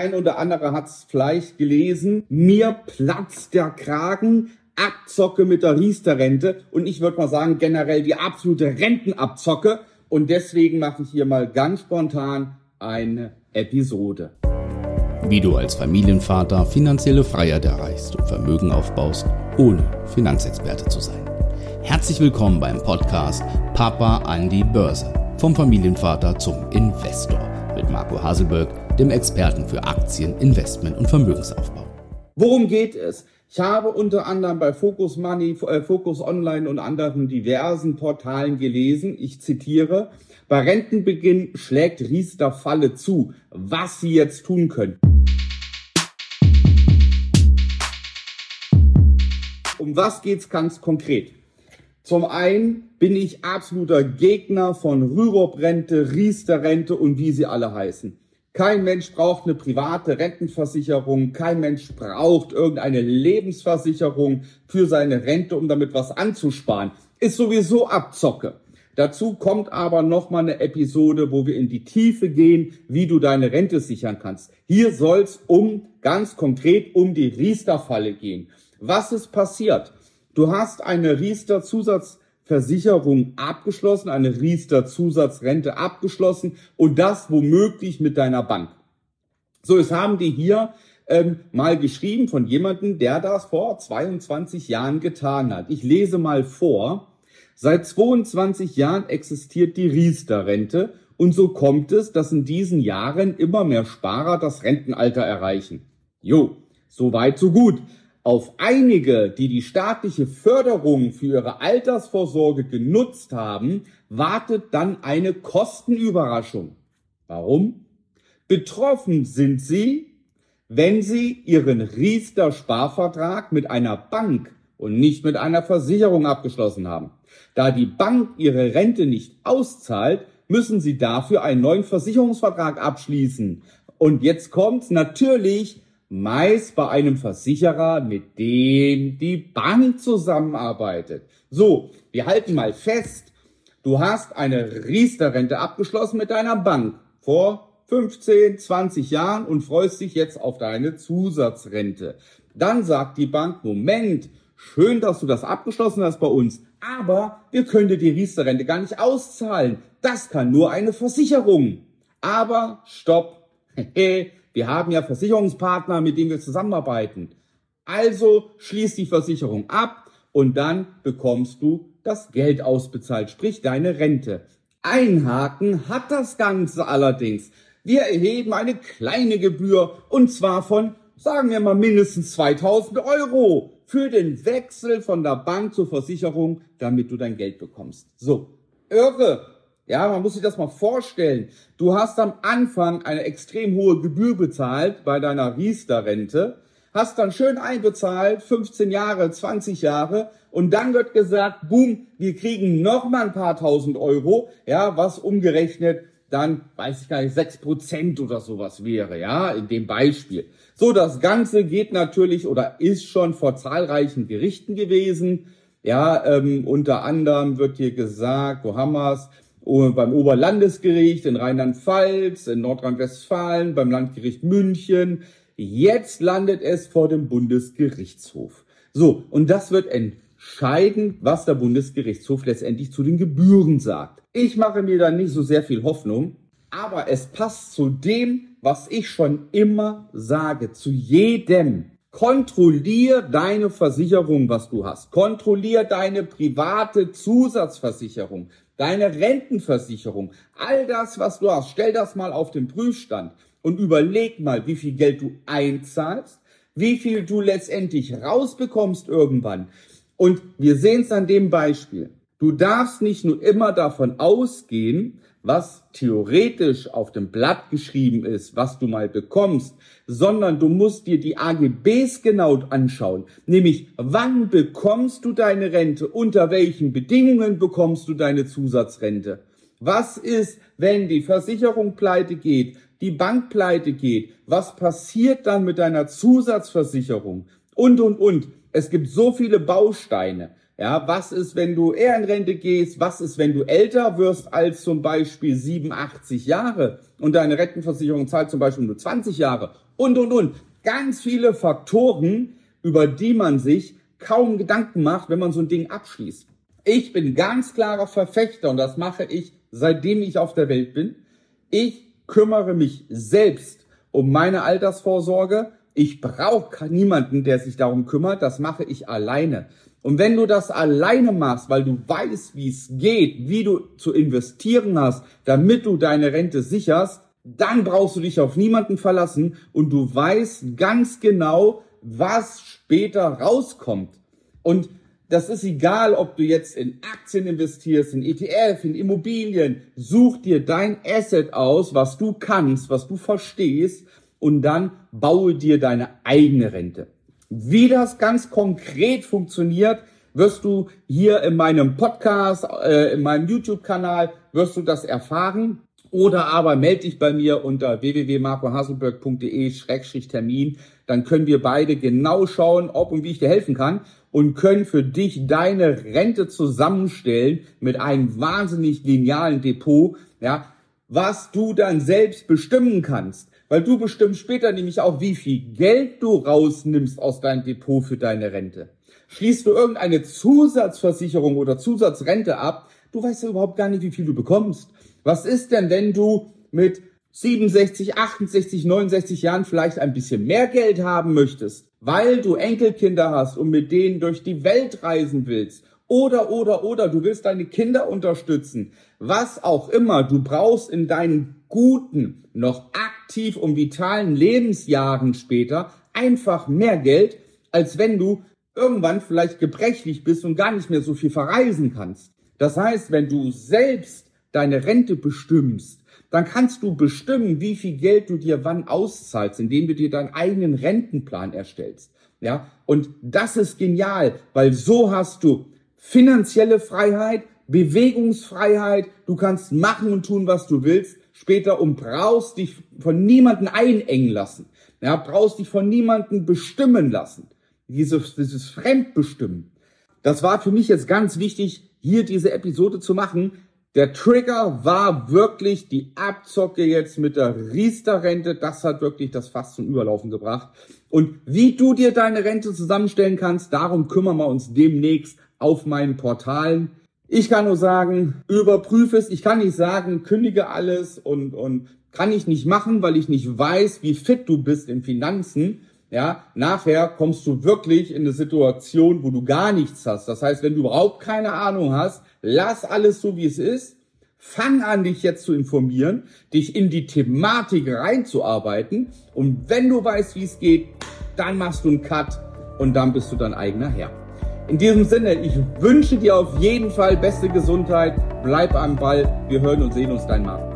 ein oder andere hat es vielleicht gelesen. Mir platzt der Kragen. Abzocke mit der Riester-Rente und ich würde mal sagen generell die absolute Rentenabzocke und deswegen mache ich hier mal ganz spontan eine Episode. Wie du als Familienvater finanzielle Freiheit erreichst und Vermögen aufbaust, ohne Finanzexperte zu sein. Herzlich willkommen beim Podcast Papa an die Börse. Vom Familienvater zum Investor mit Marco Haselberg, dem Experten für Aktien, Investment und Vermögensaufbau. Worum geht es? Ich habe unter anderem bei Focus Money, äh, Focus Online und anderen diversen Portalen gelesen, ich zitiere, bei Rentenbeginn schlägt Riester Falle zu, was Sie jetzt tun können. Um was geht's ganz konkret? Zum einen bin ich absoluter Gegner von Rürup-Rente, Riester-Rente und wie sie alle heißen. Kein Mensch braucht eine private Rentenversicherung. Kein Mensch braucht irgendeine Lebensversicherung für seine Rente, um damit was anzusparen. Ist sowieso Abzocke. Dazu kommt aber noch mal eine Episode, wo wir in die Tiefe gehen, wie du deine Rente sichern kannst. Hier soll es um ganz konkret um die Riester-Falle gehen. Was ist passiert? Du hast eine Riester-Zusatz Versicherung abgeschlossen, eine Riester-Zusatzrente abgeschlossen und das womöglich mit deiner Bank. So, es haben die hier ähm, mal geschrieben von jemandem, der das vor 22 Jahren getan hat. Ich lese mal vor. Seit 22 Jahren existiert die Riester-Rente und so kommt es, dass in diesen Jahren immer mehr Sparer das Rentenalter erreichen. Jo, so weit, so gut. Auf einige, die die staatliche Förderung für ihre Altersvorsorge genutzt haben, wartet dann eine Kostenüberraschung. Warum? Betroffen sind sie, wenn sie ihren Riester Sparvertrag mit einer Bank und nicht mit einer Versicherung abgeschlossen haben. Da die Bank ihre Rente nicht auszahlt, müssen sie dafür einen neuen Versicherungsvertrag abschließen. Und jetzt kommt's natürlich, meist bei einem Versicherer, mit dem die Bank zusammenarbeitet. So, wir halten mal fest, du hast eine Riester-Rente abgeschlossen mit deiner Bank vor 15, 20 Jahren und freust dich jetzt auf deine Zusatzrente. Dann sagt die Bank, Moment, schön, dass du das abgeschlossen hast bei uns, aber wir können dir die Riester-Rente gar nicht auszahlen. Das kann nur eine Versicherung. Aber stopp. Wir haben ja Versicherungspartner, mit denen wir zusammenarbeiten. Also schließ die Versicherung ab und dann bekommst du das Geld ausbezahlt, sprich deine Rente. Einhaken hat das Ganze allerdings. Wir erheben eine kleine Gebühr und zwar von, sagen wir mal, mindestens 2000 Euro für den Wechsel von der Bank zur Versicherung, damit du dein Geld bekommst. So, irre. Ja, man muss sich das mal vorstellen. Du hast am Anfang eine extrem hohe Gebühr bezahlt bei deiner Riester-Rente, hast dann schön einbezahlt, 15 Jahre, 20 Jahre, und dann wird gesagt, boom, wir kriegen noch mal ein paar tausend Euro, ja, was umgerechnet dann, weiß ich gar nicht, sechs Prozent oder sowas wäre, ja, in dem Beispiel. So, das Ganze geht natürlich oder ist schon vor zahlreichen Gerichten gewesen. Ja, ähm, unter anderem wird hier gesagt, wo haben wir's? Beim Oberlandesgericht in Rheinland-Pfalz, in Nordrhein-Westfalen, beim Landgericht München. Jetzt landet es vor dem Bundesgerichtshof. So, und das wird entscheiden, was der Bundesgerichtshof letztendlich zu den Gebühren sagt. Ich mache mir da nicht so sehr viel Hoffnung, aber es passt zu dem, was ich schon immer sage, zu jedem. Kontrollier deine Versicherung, was du hast. Kontrollier deine private Zusatzversicherung deine Rentenversicherung, all das, was du hast, stell das mal auf den Prüfstand und überleg mal, wie viel Geld du einzahlst, wie viel du letztendlich rausbekommst irgendwann. Und wir sehen es an dem Beispiel. Du darfst nicht nur immer davon ausgehen, was theoretisch auf dem Blatt geschrieben ist, was du mal bekommst, sondern du musst dir die AGBs genau anschauen. Nämlich, wann bekommst du deine Rente? Unter welchen Bedingungen bekommst du deine Zusatzrente? Was ist, wenn die Versicherung pleite geht, die Bank pleite geht? Was passiert dann mit deiner Zusatzversicherung? Und, und, und. Es gibt so viele Bausteine. Ja, was ist, wenn du eher in Rente gehst? Was ist, wenn du älter wirst als zum Beispiel 87 Jahre und deine Rentenversicherung zahlt zum Beispiel nur 20 Jahre? Und, und, und. Ganz viele Faktoren, über die man sich kaum Gedanken macht, wenn man so ein Ding abschließt. Ich bin ganz klarer Verfechter und das mache ich, seitdem ich auf der Welt bin. Ich kümmere mich selbst um meine Altersvorsorge. Ich brauche niemanden, der sich darum kümmert. Das mache ich alleine. Und wenn du das alleine machst, weil du weißt, wie es geht, wie du zu investieren hast, damit du deine Rente sicherst, dann brauchst du dich auf niemanden verlassen und du weißt ganz genau, was später rauskommt. Und das ist egal, ob du jetzt in Aktien investierst, in ETF, in Immobilien. Such dir dein Asset aus, was du kannst, was du verstehst und dann baue dir deine eigene Rente. Wie das ganz konkret funktioniert, wirst du hier in meinem Podcast, äh, in meinem YouTube-Kanal, wirst du das erfahren. Oder aber melde dich bei mir unter www.marcohaselberg.de-termin. Dann können wir beide genau schauen, ob und wie ich dir helfen kann und können für dich deine Rente zusammenstellen mit einem wahnsinnig genialen Depot, ja, was du dann selbst bestimmen kannst. Weil du bestimmst später nämlich auch, wie viel Geld du rausnimmst aus deinem Depot für deine Rente. Schließt du irgendeine Zusatzversicherung oder Zusatzrente ab, du weißt ja überhaupt gar nicht, wie viel du bekommst. Was ist denn, wenn du mit 67, 68, 69 Jahren vielleicht ein bisschen mehr Geld haben möchtest, weil du Enkelkinder hast und mit denen durch die Welt reisen willst? Oder, oder, oder, du willst deine Kinder unterstützen. Was auch immer, du brauchst in deinen guten, noch aktiv und vitalen Lebensjahren später einfach mehr Geld, als wenn du irgendwann vielleicht gebrechlich bist und gar nicht mehr so viel verreisen kannst. Das heißt, wenn du selbst deine Rente bestimmst, dann kannst du bestimmen, wie viel Geld du dir wann auszahlst, indem du dir deinen eigenen Rentenplan erstellst. Ja, und das ist genial, weil so hast du finanzielle Freiheit, Bewegungsfreiheit, du kannst machen und tun, was du willst später und brauchst dich von niemanden einengen lassen. Ja, brauchst dich von niemanden bestimmen lassen. Dieses, dieses Fremdbestimmen. Das war für mich jetzt ganz wichtig, hier diese Episode zu machen. Der Trigger war wirklich die Abzocke jetzt mit der Riester-Rente. Das hat wirklich das Fass zum Überlaufen gebracht. Und wie du dir deine Rente zusammenstellen kannst, darum kümmern wir uns demnächst auf meinen Portalen. Ich kann nur sagen, überprüfe es. Ich kann nicht sagen, kündige alles und, und kann ich nicht machen, weil ich nicht weiß, wie fit du bist in Finanzen. Ja, nachher kommst du wirklich in eine Situation, wo du gar nichts hast. Das heißt, wenn du überhaupt keine Ahnung hast, lass alles so, wie es ist. Fang an, dich jetzt zu informieren, dich in die Thematik reinzuarbeiten. Und wenn du weißt, wie es geht, dann machst du einen Cut und dann bist du dein eigener Herr. In diesem Sinne, ich wünsche dir auf jeden Fall beste Gesundheit. Bleib am Ball. Wir hören und sehen uns dein Markt.